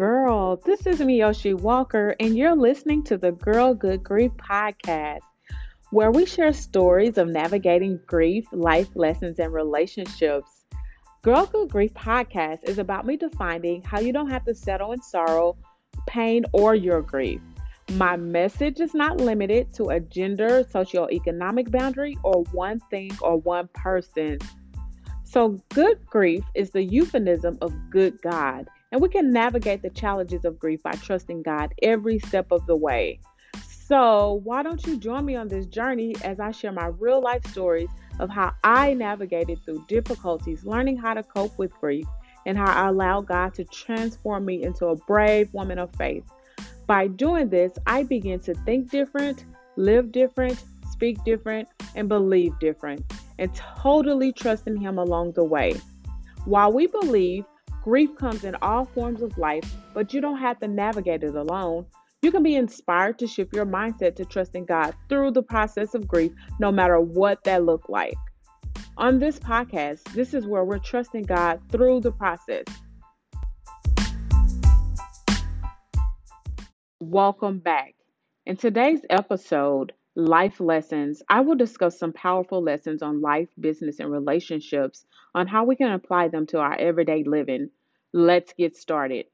girl. This is Miyoshi Walker, and you're listening to the Girl Good Grief podcast, where we share stories of navigating grief, life lessons, and relationships. Girl Good Grief podcast is about me defining how you don't have to settle in sorrow, pain, or your grief. My message is not limited to a gender, socioeconomic boundary, or one thing or one person. So, good grief is the euphemism of good God, and we can navigate the challenges of grief by trusting God every step of the way. So, why don't you join me on this journey as I share my real life stories of how I navigated through difficulties, learning how to cope with grief, and how I allowed God to transform me into a brave woman of faith. By doing this, I begin to think different, live different, speak different, and believe different and totally trusting Him along the way. While we believe grief comes in all forms of life, but you don't have to navigate it alone, you can be inspired to shift your mindset to trusting God through the process of grief, no matter what that looked like. On this podcast, this is where we're trusting God through the process. Welcome back. In today's episode, life lessons, I will discuss some powerful lessons on life, business, and relationships on how we can apply them to our everyday living. Let's get started.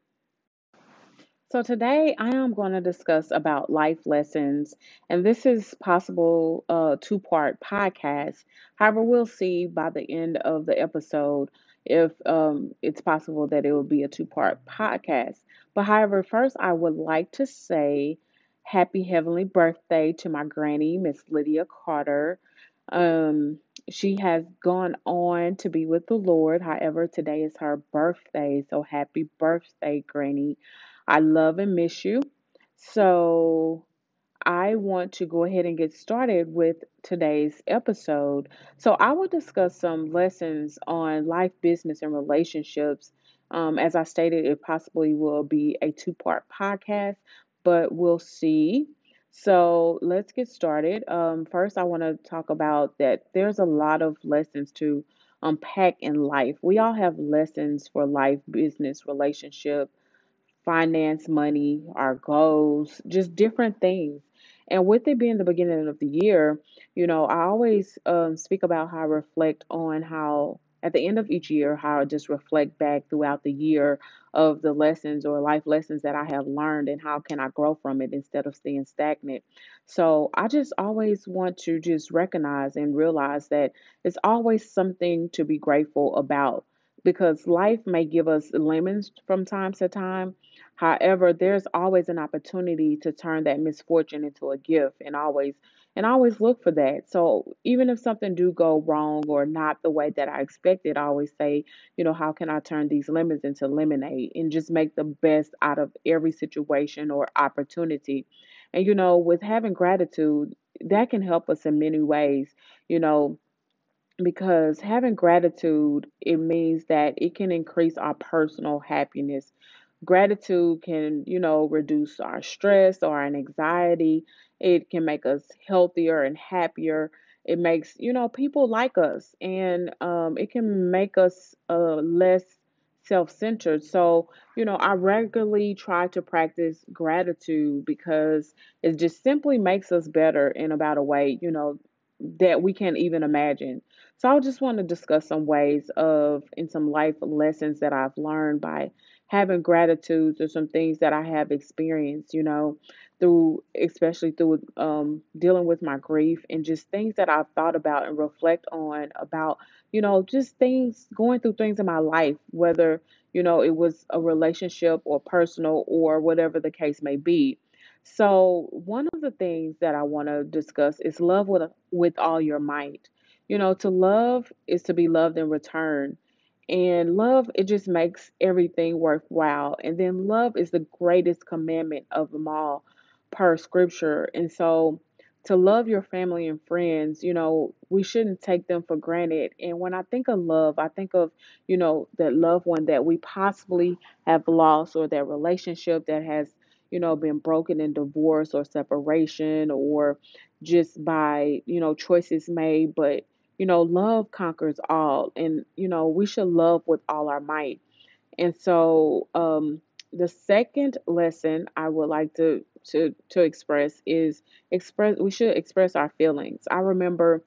So today I am going to discuss about life lessons, and this is possible uh, two-part podcast. However, we'll see by the end of the episode if um, it's possible that it will be a two-part podcast. But however, first I would like to say happy heavenly birthday to my granny, Miss Lydia Carter. Um, she has gone on to be with the Lord. However, today is her birthday. So happy birthday, Granny. I love and miss you. So I want to go ahead and get started with today's episode. So I will discuss some lessons on life, business, and relationships. Um, as I stated, it possibly will be a two part podcast, but we'll see. So let's get started. Um, first, I want to talk about that there's a lot of lessons to unpack in life. We all have lessons for life, business, relationship, finance, money, our goals, just different things. And with it being the beginning of the year, you know, I always um, speak about how I reflect on how at the end of each year, how I just reflect back throughout the year of the lessons or life lessons that I have learned and how can I grow from it instead of staying stagnant. So I just always want to just recognize and realize that it's always something to be grateful about because life may give us lemons from time to time. However, there's always an opportunity to turn that misfortune into a gift and always and I always look for that. So even if something do go wrong or not the way that I expected, I always say, you know, how can I turn these lemons into lemonade and just make the best out of every situation or opportunity. And you know, with having gratitude, that can help us in many ways. You know, because having gratitude it means that it can increase our personal happiness Gratitude can, you know, reduce our stress or our anxiety. It can make us healthier and happier. It makes, you know, people like us and um, it can make us uh, less self centered. So, you know, I regularly try to practice gratitude because it just simply makes us better in about a way, you know, that we can't even imagine. So, I just want to discuss some ways of and some life lessons that I've learned by having gratitudes or some things that I have experienced, you know, through especially through um, dealing with my grief and just things that I've thought about and reflect on about, you know, just things going through things in my life, whether you know it was a relationship or personal or whatever the case may be. So one of the things that I want to discuss is love with with all your might. You know, to love is to be loved in return. And love, it just makes everything worthwhile. And then love is the greatest commandment of them all per scripture. And so to love your family and friends, you know, we shouldn't take them for granted. And when I think of love, I think of, you know, that loved one that we possibly have lost or that relationship that has, you know, been broken in divorce or separation or just by, you know, choices made. But you know, love conquers all, and you know, we should love with all our might. And so, um, the second lesson I would like to to to express is express we should express our feelings. I remember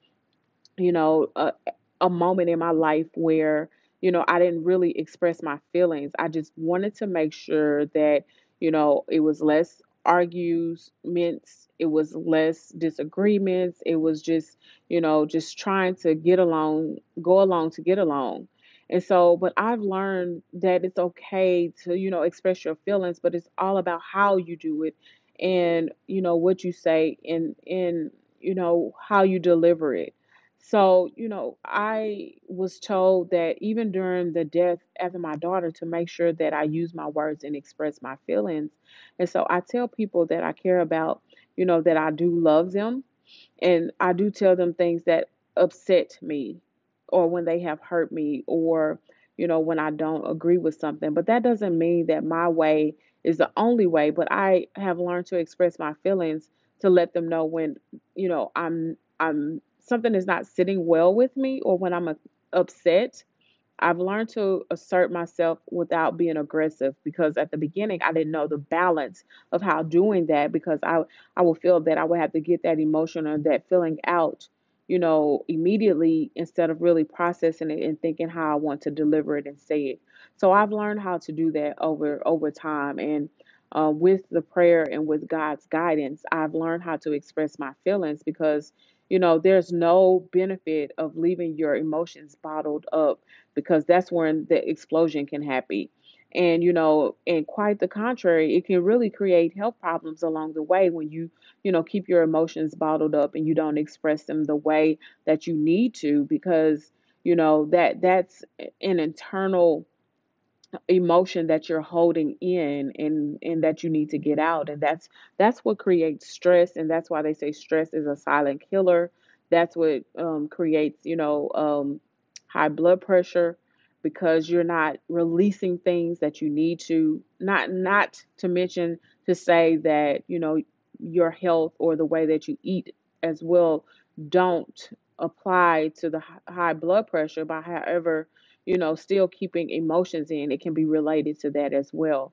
you know, a, a moment in my life where, you know, I didn't really express my feelings. I just wanted to make sure that, you know, it was less arguments, it was less disagreements, it was just, you know, just trying to get along, go along to get along. And so, but I've learned that it's okay to, you know, express your feelings, but it's all about how you do it and, you know, what you say and, and, you know, how you deliver it so, you know, I was told that even during the death after my daughter to make sure that I use my words and express my feelings. And so I tell people that I care about, you know, that I do love them and I do tell them things that upset me or when they have hurt me or, you know, when I don't agree with something. But that doesn't mean that my way is the only way, but I have learned to express my feelings to let them know when, you know, I'm I'm something is not sitting well with me or when I'm uh, upset I've learned to assert myself without being aggressive because at the beginning I didn't know the balance of how doing that because I I would feel that I would have to get that emotion or that feeling out, you know, immediately instead of really processing it and thinking how I want to deliver it and say it. So I've learned how to do that over over time and uh, with the prayer and with God's guidance, I've learned how to express my feelings because you know there's no benefit of leaving your emotions bottled up because that's when the explosion can happen. And you know, and quite the contrary, it can really create health problems along the way when you, you know, keep your emotions bottled up and you don't express them the way that you need to because, you know, that that's an internal emotion that you're holding in and and that you need to get out. And that's that's what creates stress. And that's why they say stress is a silent killer. That's what um, creates you know um, high blood pressure because you're not releasing things that you need to. Not not to mention to say that you know your health or the way that you eat as well don't apply to the high blood pressure but however you know, still keeping emotions in, it can be related to that as well.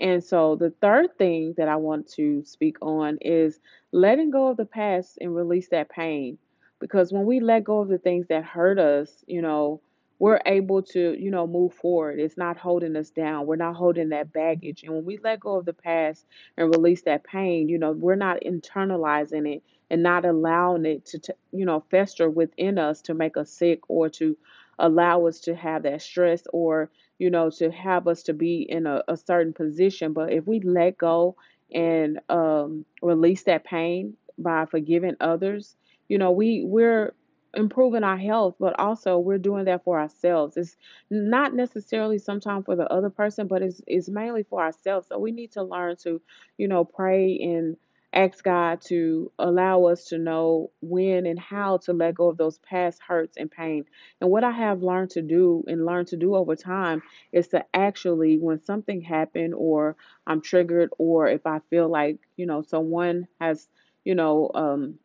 And so the third thing that I want to speak on is letting go of the past and release that pain. Because when we let go of the things that hurt us, you know, we're able to, you know, move forward. It's not holding us down. We're not holding that baggage. And when we let go of the past and release that pain, you know, we're not internalizing it and not allowing it to, t- you know, fester within us to make us sick or to allow us to have that stress or you know, to have us to be in a, a certain position. But if we let go and um, release that pain by forgiving others, you know, we we're improving our health, but also we're doing that for ourselves. It's not necessarily sometimes for the other person, but it's it's mainly for ourselves. So we need to learn to, you know, pray and ask God to allow us to know when and how to let go of those past hurts and pain. And what I have learned to do and learned to do over time is to actually, when something happened or I'm triggered, or if I feel like, you know, someone has, you know, um,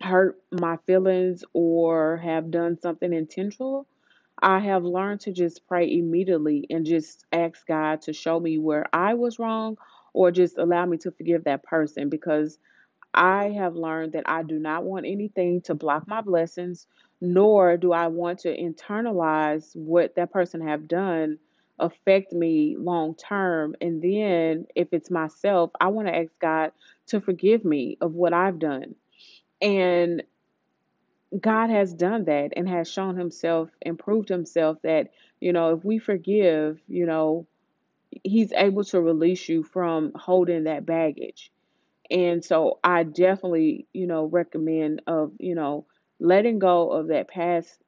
hurt my feelings or have done something intentional, I have learned to just pray immediately and just ask God to show me where I was wrong or just allow me to forgive that person because I have learned that I do not want anything to block my blessings, nor do I want to internalize what that person have done affect me long term. And then if it's myself, I want to ask God to forgive me of what I've done. And God has done that and has shown himself and proved himself that, you know, if we forgive, you know, he's able to release you from holding that baggage. And so I definitely, you know, recommend of, you know, letting go of that past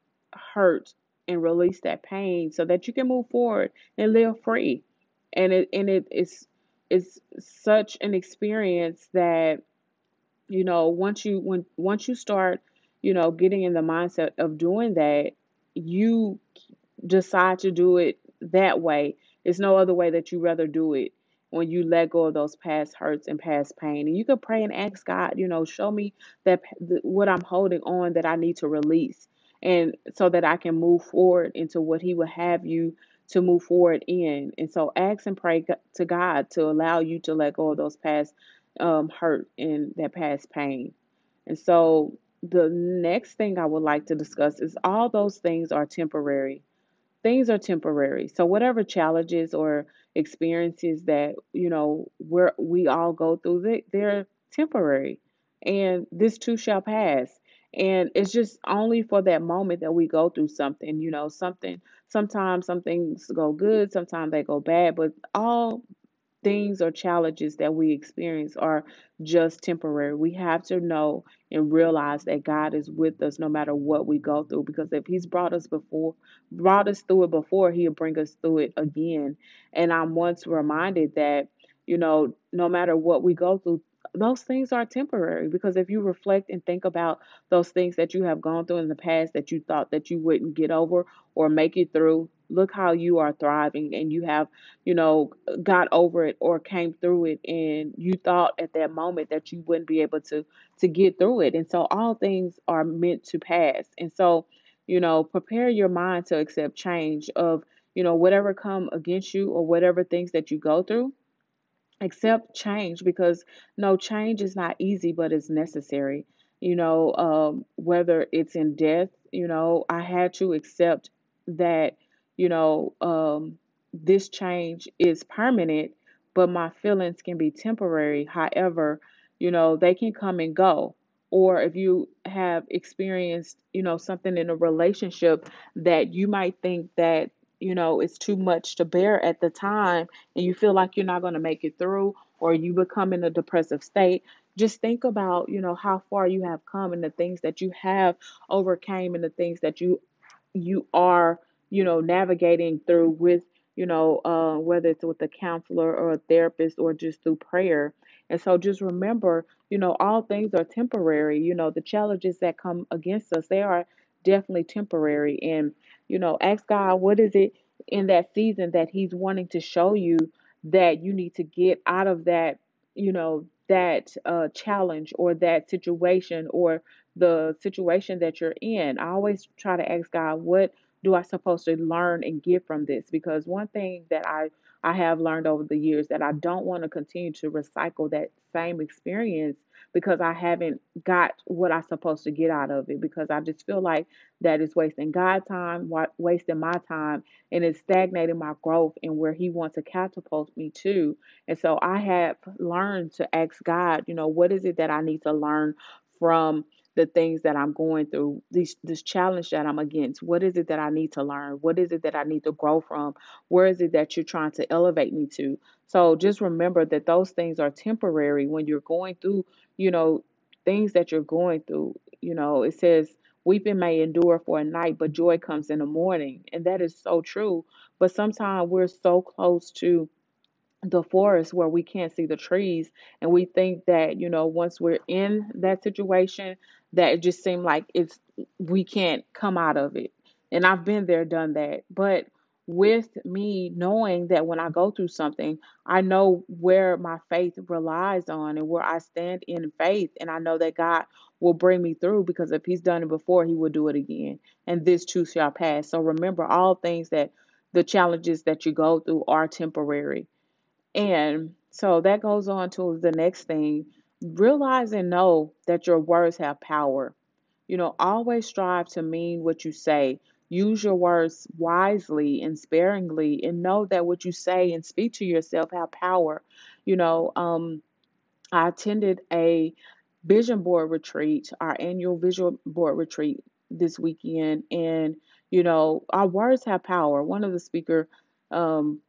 hurt and release that pain so that you can move forward and live free. And it and it is it's such an experience that, you know, once you when once you start, you know, getting in the mindset of doing that, you decide to do it that way. There's no other way that you rather do it when you let go of those past hurts and past pain. And you can pray and ask God, you know, show me that what I'm holding on that I need to release and so that I can move forward into what he would have you to move forward in. And so ask and pray to God to allow you to let go of those past um, hurt and that past pain. And so the next thing I would like to discuss is all those things are temporary things are temporary. So whatever challenges or experiences that you know we're we all go through, they, they're mm-hmm. temporary, and this too shall pass. And it's just only for that moment that we go through something. You know, something. Sometimes some things go good, sometimes they go bad, but all things or challenges that we experience are just temporary. We have to know and realize that God is with us no matter what we go through because if he's brought us before brought us through it before, he'll bring us through it again. And I'm once reminded that, you know, no matter what we go through, those things are temporary because if you reflect and think about those things that you have gone through in the past that you thought that you wouldn't get over or make it through, look how you are thriving and you have, you know, got over it or came through it and you thought at that moment that you wouldn't be able to to get through it. And so all things are meant to pass. And so, you know, prepare your mind to accept change of, you know, whatever come against you or whatever things that you go through accept change because no change is not easy but it's necessary you know um, whether it's in death you know i had to accept that you know um, this change is permanent but my feelings can be temporary. However you know they can come and go. Or if you have experienced you know something in a relationship that you might think that you know it's too much to bear at the time and you feel like you're not going to make it through or you become in a depressive state just think about you know how far you have come and the things that you have overcame and the things that you you are you know navigating through with you know uh, whether it's with a counselor or a therapist or just through prayer. And so just remember you know all things are temporary. You know the challenges that come against us they are definitely temporary. And you know ask god what is it in that season that he's wanting to show you that you need to get out of that you know that uh, challenge or that situation or the situation that you're in. I always try to ask God, what do I supposed to learn and get from this? Because one thing that I I have learned over the years that I don't want to continue to recycle that same experience because I haven't got what I'm supposed to get out of it because I just feel like that is wasting God time, wasting my time, and it's stagnating my growth and where He wants to catapult me to. And so I have learned to ask God, you know, what is it that I need to learn from the things that I'm going through, this this challenge that I'm against. What is it that I need to learn? What is it that I need to grow from? Where is it that you're trying to elevate me to? So just remember that those things are temporary when you're going through, you know, things that you're going through. You know, it says weeping may endure for a night, but joy comes in the morning. And that is so true. But sometimes we're so close to the forest where we can't see the trees and we think that you know once we're in that situation that it just seemed like it's we can't come out of it. And i've been there done that. But with me knowing that when i go through something i know where my faith relies on and where i stand in faith and i know that god will bring me through because if he's done it before he will do it again and this too shall pass. So remember all things that the challenges that you go through are temporary and so that goes on to the next thing. Realize and know that your words have power. You know, always strive to mean what you say. Use your words wisely and sparingly, and know that what you say and speak to yourself have power. You know, um, I attended a vision board retreat, our annual vision board retreat this weekend, and you know, our words have power. One of the speaker um,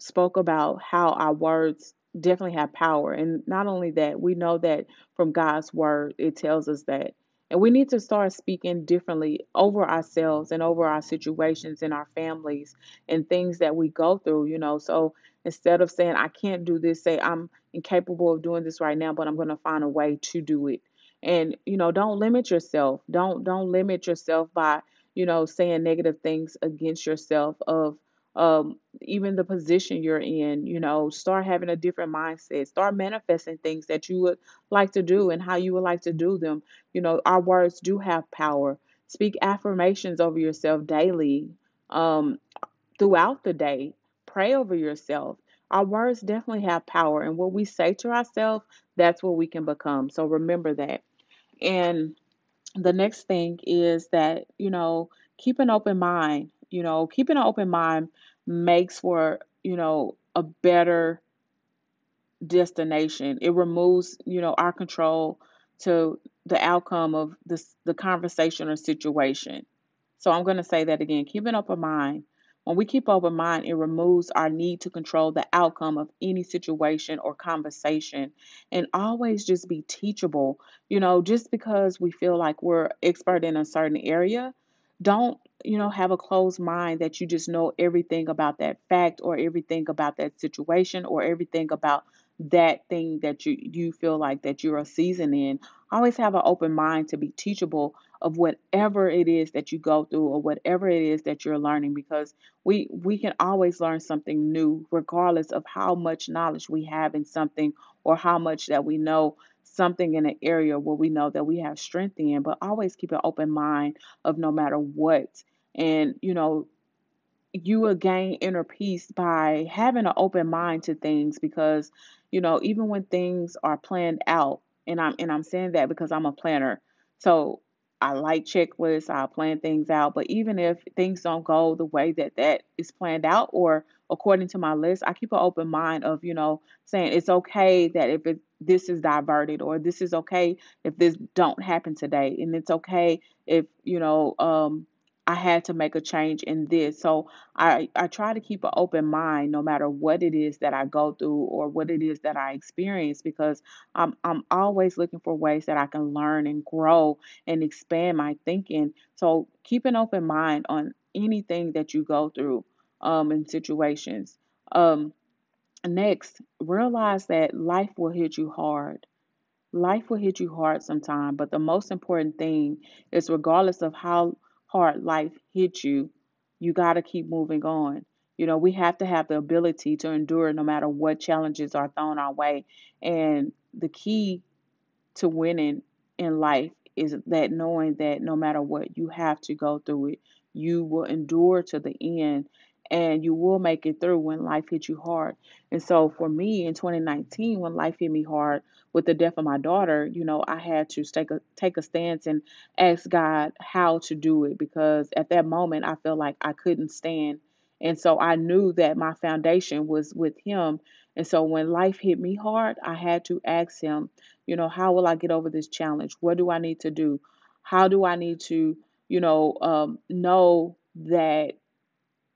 spoke about how our words definitely have power. And not only that, we know that from God's word, it tells us that. And we need to start speaking differently over ourselves and over our situations and our families and things that we go through, you know. So instead of saying, I can't do this, say, I'm incapable of doing this right now, but I'm going to find a way to do it. And, you know, don't limit yourself. Don't don't limit yourself by, you know, saying negative things against yourself of um, even the position you're in, you know, start having a different mindset, start manifesting things that you would like to do and how you would like to do them. You know, our words do have power. Speak affirmations over yourself daily. Um, throughout the day. Pray over yourself. Our words definitely have power, and what we say to ourselves, that's what we can become. So remember that. And the next thing is that, you know, keep an open mind. You know, keeping an open mind makes for, you know, a better destination. It removes, you know, our control to the outcome of this the conversation or situation. So I'm going to say that again. Keep an open mind. When we keep open mind, it removes our need to control the outcome of any situation or conversation and always just be teachable. You know, just because we feel like we're expert in a certain area, don't, you know, have a closed mind that you just know everything about that fact or everything about that situation or everything about that thing that you you feel like that you're a season in. Always have an open mind to be teachable of whatever it is that you go through or whatever it is that you're learning because we we can always learn something new regardless of how much knowledge we have in something or how much that we know something in an area where we know that we have strength in but always keep an open mind of no matter what. And you know you will gain inner peace by having an open mind to things because you know even when things are planned out and I'm and I'm saying that because I'm a planner. So I like checklists I plan things out but even if things don't go the way that that is planned out or according to my list I keep an open mind of you know saying it's okay that if it this is diverted or this is okay if this don't happen today and it's okay if you know um I had to make a change in this. So I, I try to keep an open mind no matter what it is that I go through or what it is that I experience because I'm I'm always looking for ways that I can learn and grow and expand my thinking. So keep an open mind on anything that you go through um in situations. Um next, realize that life will hit you hard Life will hit you hard sometime, but the most important thing is regardless of how hard life hits you, you got to keep moving on. You know, we have to have the ability to endure no matter what challenges are thrown our way. And the key to winning in life is that knowing that no matter what, you have to go through it. You will endure to the end and you will make it through when life hits you hard. And so for me in 2019, when life hit me hard with the death of my daughter, you know, I had to take a take a stance and ask God how to do it because at that moment I felt like I couldn't stand. And so I knew that my foundation was with him. And so when life hit me hard, I had to ask him, you know, how will I get over this challenge? What do I need to do? How do I need to, you know, um, know that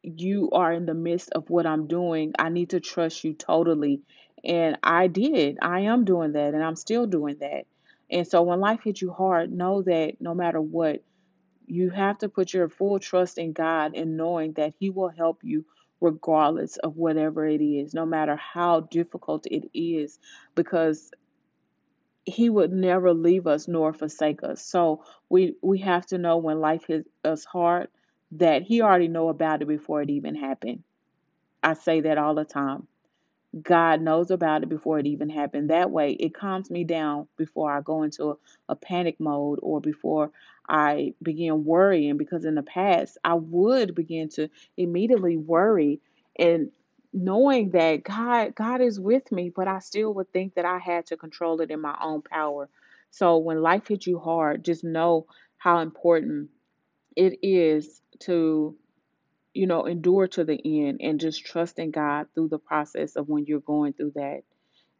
you are in the midst of what I'm doing. I need to trust you totally. And I did. I am doing that and I'm still doing that. And so when life hits you hard, know that no matter what, you have to put your full trust in God and knowing that He will help you regardless of whatever it is, no matter how difficult it is, because He would never leave us nor forsake us. So we we have to know when life hits us hard that He already know about it before it even happened. I say that all the time. God knows about it before it even happened. That way, it calms me down before I go into a, a panic mode or before I begin worrying. Because in the past, I would begin to immediately worry and knowing that God God is with me, but I still would think that I had to control it in my own power. So when life hits you hard, just know how important it is to you know, endure to the end and just trust in God through the process of when you're going through that.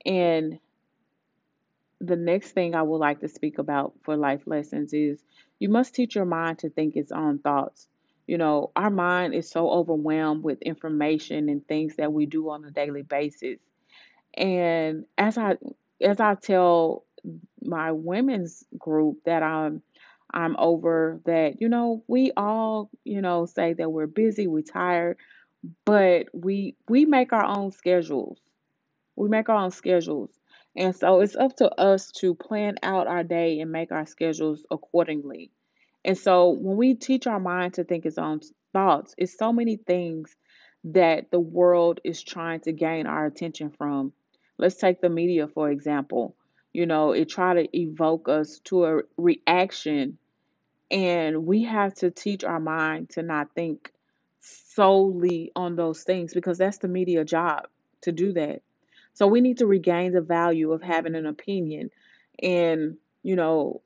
And the next thing I would like to speak about for life lessons is you must teach your mind to think its own thoughts. You know, our mind is so overwhelmed with information and things that we do on a daily basis. And as I as I tell my women's group that I'm I'm over that, you know, we all, you know, say that we're busy, we're tired, but we we make our own schedules. We make our own schedules. And so it's up to us to plan out our day and make our schedules accordingly. And so when we teach our mind to think its own thoughts, it's so many things that the world is trying to gain our attention from. Let's take the media for example. You know, it try to evoke us to a reaction and we have to teach our mind to not think solely on those things because that's the media job to do that. So we need to regain the value of having an opinion and, you know,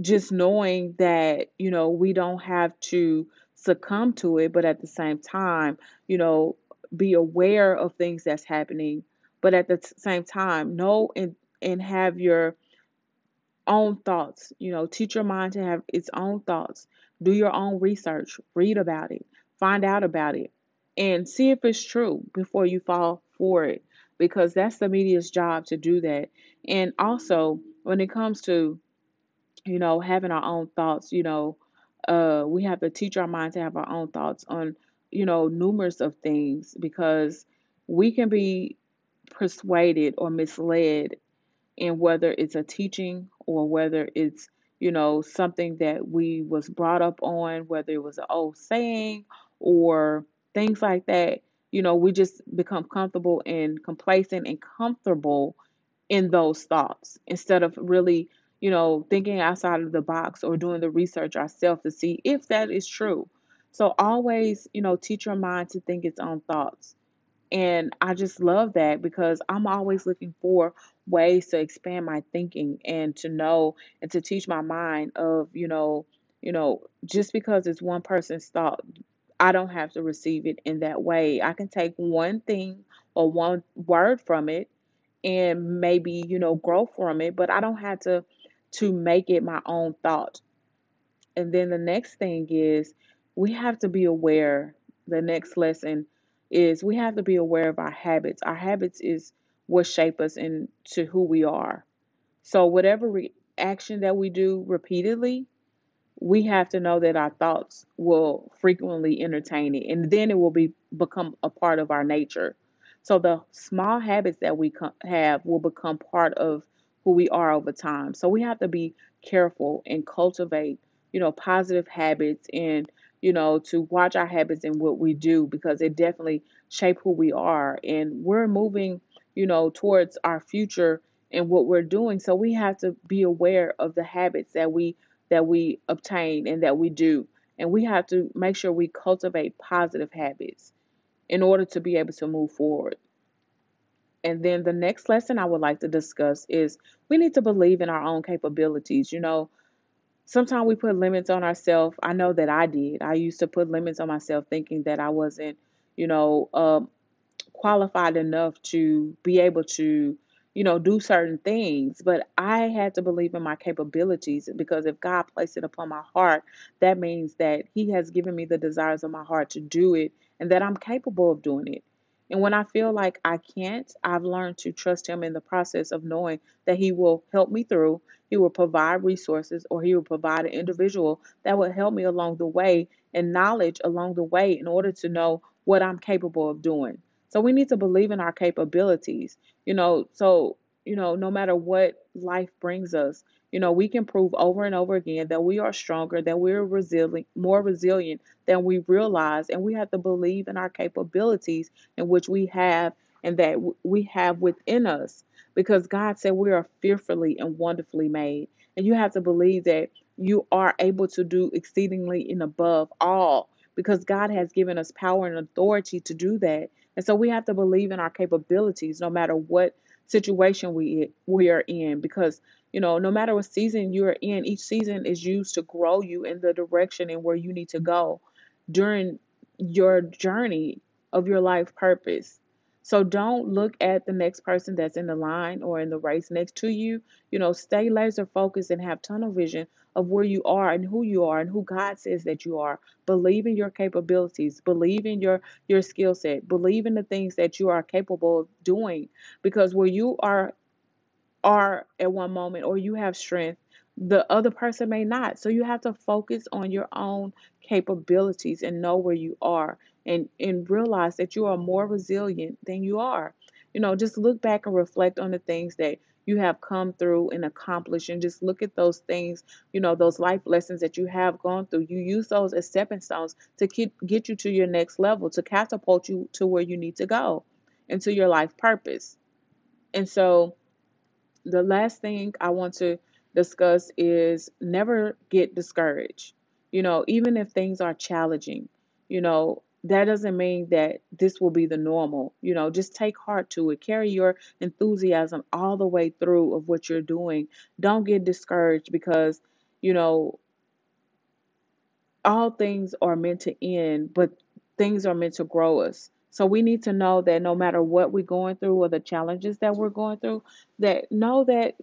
just knowing that, you know, we don't have to succumb to it, but at the same time, you know, be aware of things that's happening, but at the t- same time, know and and have your own thoughts. You know, teach your mind to have its own thoughts. Do your own research, read about it, find out about it, and see if it's true before you fall for it because that's the media's job to do that. And also, when it comes to you know, having our own thoughts, you know, uh, we have to teach our mind to have our own thoughts on, you know, numerous of things because we can be persuaded or misled in whether it's a teaching or whether it's, you know, something that we was brought up on, whether it was an old saying or things like that. You know, we just become comfortable and complacent and comfortable in those thoughts instead of really, you know, thinking outside of the box or doing the research ourselves to see if that is true. So always, you know, teach your mind to think its own thoughts. And I just love that because I'm always looking for ways to expand my thinking and to know and to teach my mind of, you know, you know, just because it's one person's thought, I don't have to receive it in that way. I can take one thing or one word from it and maybe you know grow from it but i don't have to to make it my own thought and then the next thing is we have to be aware the next lesson is we have to be aware of our habits. Our habits is what shape us into who we are. So whatever reaction that we do repeatedly we have to know that our thoughts will frequently entertain it and then it will be become a part of our nature. So the small habits that we have will become part of who we are over time. So we have to be careful and cultivate you know positive habits and you know to watch our habits and what we do because it definitely shape who we are and we're moving you know towards our future and what we're doing so we have to be aware of the habits that we that we obtain and that we do. And we have to make sure we cultivate positive habits in order to be able to move forward. And then the next lesson I would like to discuss is we need to believe in our own capabilities. You know, sometimes we put limits on ourselves. I know that I did. I used to put limits on myself thinking that I wasn't, you know, um, qualified enough to be able to, you know, do certain things. But I had to believe in my capabilities because if God placed it upon my heart, that means that He has given me the desires of my heart to do it and that I'm capable of doing it. And when I feel like I can't, I've learned to trust Him in the process of knowing that He will help me through. He will provide resources or He will provide an individual that will help me along the way and knowledge along the way in order to know what I'm capable of doing. So we need to believe in our capabilities, you know. So, you know, no matter what life brings us, you know, we can prove over and over again that we are stronger, that we're resilient, more resilient than we realize. And we have to believe in our capabilities in which we have and that we have within us because God said we are fearfully and wonderfully made. And you have to believe that you are able to do exceedingly and above all because God has given us power and authority to do that. And so we have to believe in our capabilities no matter what situation we we are in because you know no matter what season you're in each season is used to grow you in the direction and where you need to go during your journey of your life purpose. So don't look at the next person that's in the line or in the race next to you. You know stay laser focused and have tunnel vision of where you are and who you are and who god says that you are believe in your capabilities believe in your your skill set. Believe in the things that you are capable of doing because where you are are at one moment or you have strength, the other person may not. So you have to focus on your own capabilities and know where you are and and realize that you are more resilient than you are. You know, just look back and reflect on the things that you have come through and accomplished and just look at those things, you know, those life lessons that you have gone through. You use those as stepping stones to get you to your next level, to catapult you to where you need to go and to your life purpose. And so the last thing I want to discuss is never get discouraged. You know, even if things are challenging, you know, that doesn't mean that this will be the normal. You know, just take heart to it. Carry your enthusiasm all the way through of what you're doing. Don't get discouraged because, you know, all things are meant to end, but things are meant to grow us. So we need to know that no matter what we're going through or the challenges that we're going through, that know that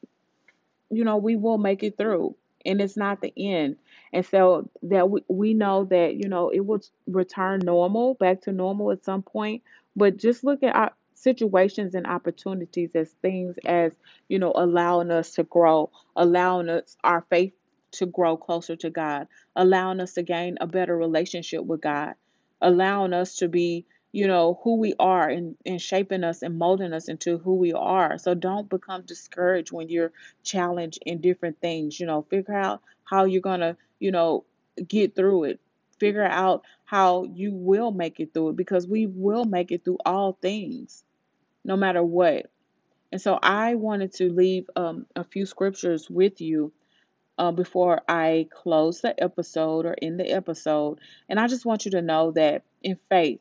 you know, we will make it through and it's not the end. And so that we, we know that, you know, it will return normal, back to normal at some point. But just look at our situations and opportunities as things as, you know, allowing us to grow, allowing us our faith to grow closer to God, allowing us to gain a better relationship with God, allowing us to be you know who we are and, and shaping us and molding us into who we are. So don't become discouraged when you're challenged in different things you know figure out how you're gonna you know get through it. Figure out how you will make it through it because we will make it through all things no matter what. And so i wanted to leave um, a few scriptures with you uh, before I close the episode or end the episode. And I just want you to know that in faith,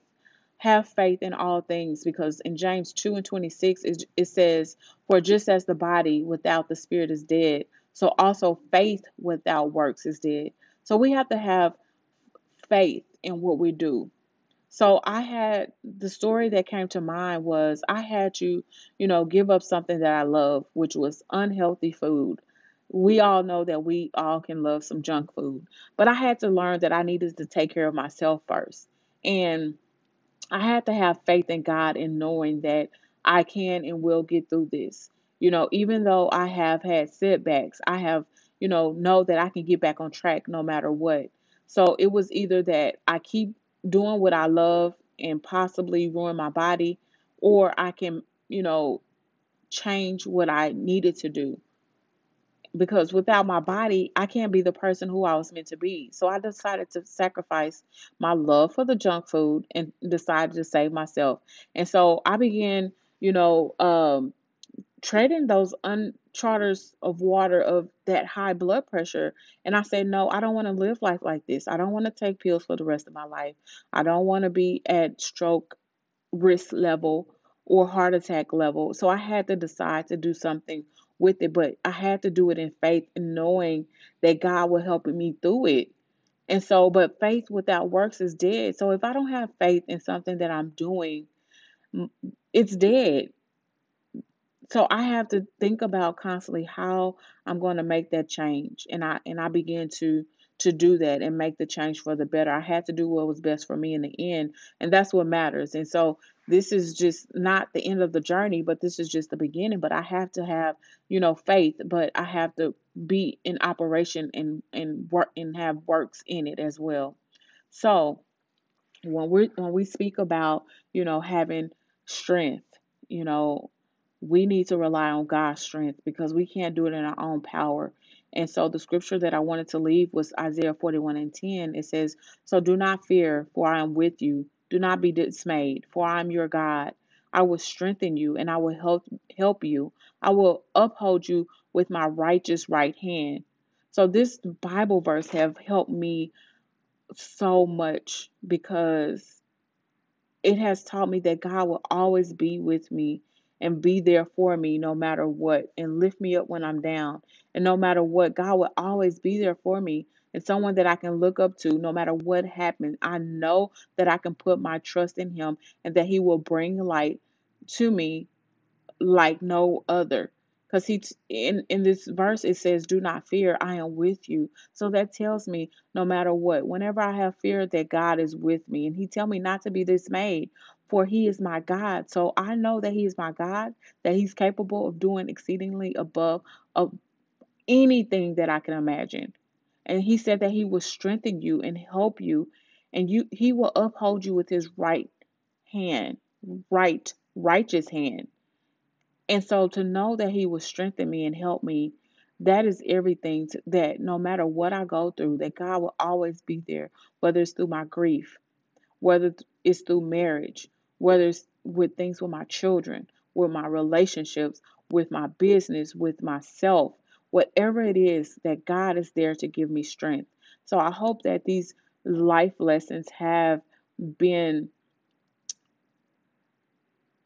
have faith in all things because in James 2 and 26 it, it says, For just as the body without the spirit is dead, so also faith without works is dead. So we have to have faith in what we do. So I had the story that came to mind was I had to, you know, give up something that I love, which was unhealthy food. We all know that we all can love some junk food, but I had to learn that I needed to take care of myself first. And I had to have faith in God in knowing that I can and will get through this. You know, even though I have had setbacks, I have, you know, know that I can get back on track no matter what. So it was either that I keep doing what I love and possibly ruin my body, or I can, you know, change what I needed to do because without my body, I can't be the person who I was meant to be. So I decided to sacrifice my love for the junk food and decided to save myself. And so I began, you know, um, trading those uncharters of water of that high blood pressure. And I said, no, I don't want to live life like this. I don't want to take pills for the rest of my life. I don't want to be at stroke risk level or heart attack level. So I had to decide to do something with it, but I had to do it in faith knowing that God will help me through it. And so, but faith without works is dead. So if I don't have faith in something that I'm doing, it's dead so I have to think about constantly how I'm going to make that change, and I and I begin to to do that and make the change for the better. I had to do what was best for me in the end, and that's what matters. And so this is just not the end of the journey, but this is just the beginning. But I have to have, you know, faith, but I have to be in operation and and work and have works in it as well. So when we when we speak about, you know, having strength, you know, we need to rely on God's strength because we can't do it in our own power. And so the scripture that I wanted to leave was Isaiah 41 and 10. It says, So do not fear, for I am with you. Do not be dismayed, for I am your God. I will strengthen you and I will help help you. I will uphold you with my righteous right hand. So this Bible verse have helped me so much because it has taught me that God will always be with me and be there for me no matter what and lift me up when I'm down. And no matter what, God will always be there for me and someone that I can look up to no matter what happens. I know that I can put my trust in Him and that He will bring light to me like no other. Because he in in this verse it says, "Do not fear, I am with you." So that tells me, no matter what, whenever I have fear, that God is with me, and He tell me not to be dismayed, for He is my God. So I know that He is my God, that He's capable of doing exceedingly above of anything that I can imagine. And He said that He will strengthen you and help you, and you He will uphold you with His right hand, right righteous hand. And so to know that He will strengthen me and help me, that is everything to, that no matter what I go through, that God will always be there, whether it's through my grief, whether it's through marriage, whether it's with things with my children, with my relationships, with my business, with myself, whatever it is, that God is there to give me strength. So I hope that these life lessons have been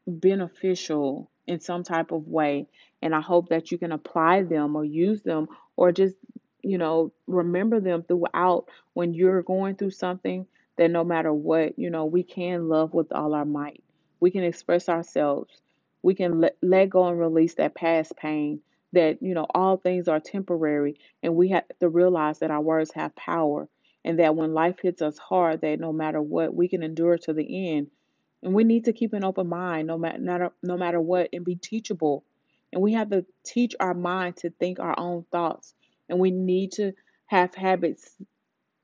beneficial in some type of way. And I hope that you can apply them or use them or just, you know, remember them throughout when you're going through something that no matter what, you know, we can love with all our might. We can express ourselves. We can let, let go and release that past pain that, you know, all things are temporary and we have to realize that our words have power and that when life hits us hard that no matter what, we can endure to the end and we need to keep an open mind no matter no matter what and be teachable. And we have to teach our mind to think our own thoughts. And we need to have habits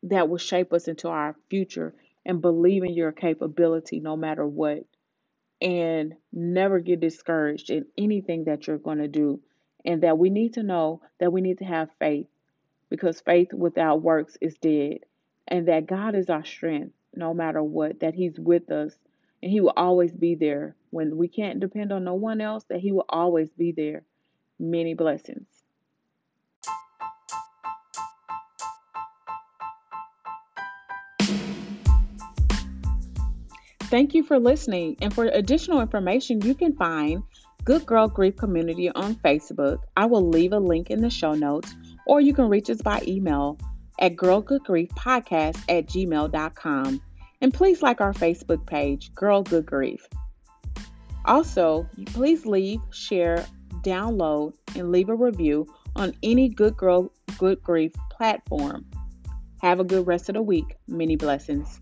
that will shape us into our future and believe in your capability no matter what. And never get discouraged in anything that you're going to do. And that we need to know that we need to have faith because faith without works is dead. And that God is our strength no matter what, that He's with us and He will always be there. When we can't depend on no one else, that He will always be there. Many blessings. Thank you for listening. And for additional information, you can find Good Girl Grief Community on Facebook. I will leave a link in the show notes, or you can reach us by email at girlgoodgriefpodcast at gmail.com. And please like our Facebook page, Girl Good Grief. Also, please leave, share, download, and leave a review on any Good Girl Good Grief platform. Have a good rest of the week. Many blessings.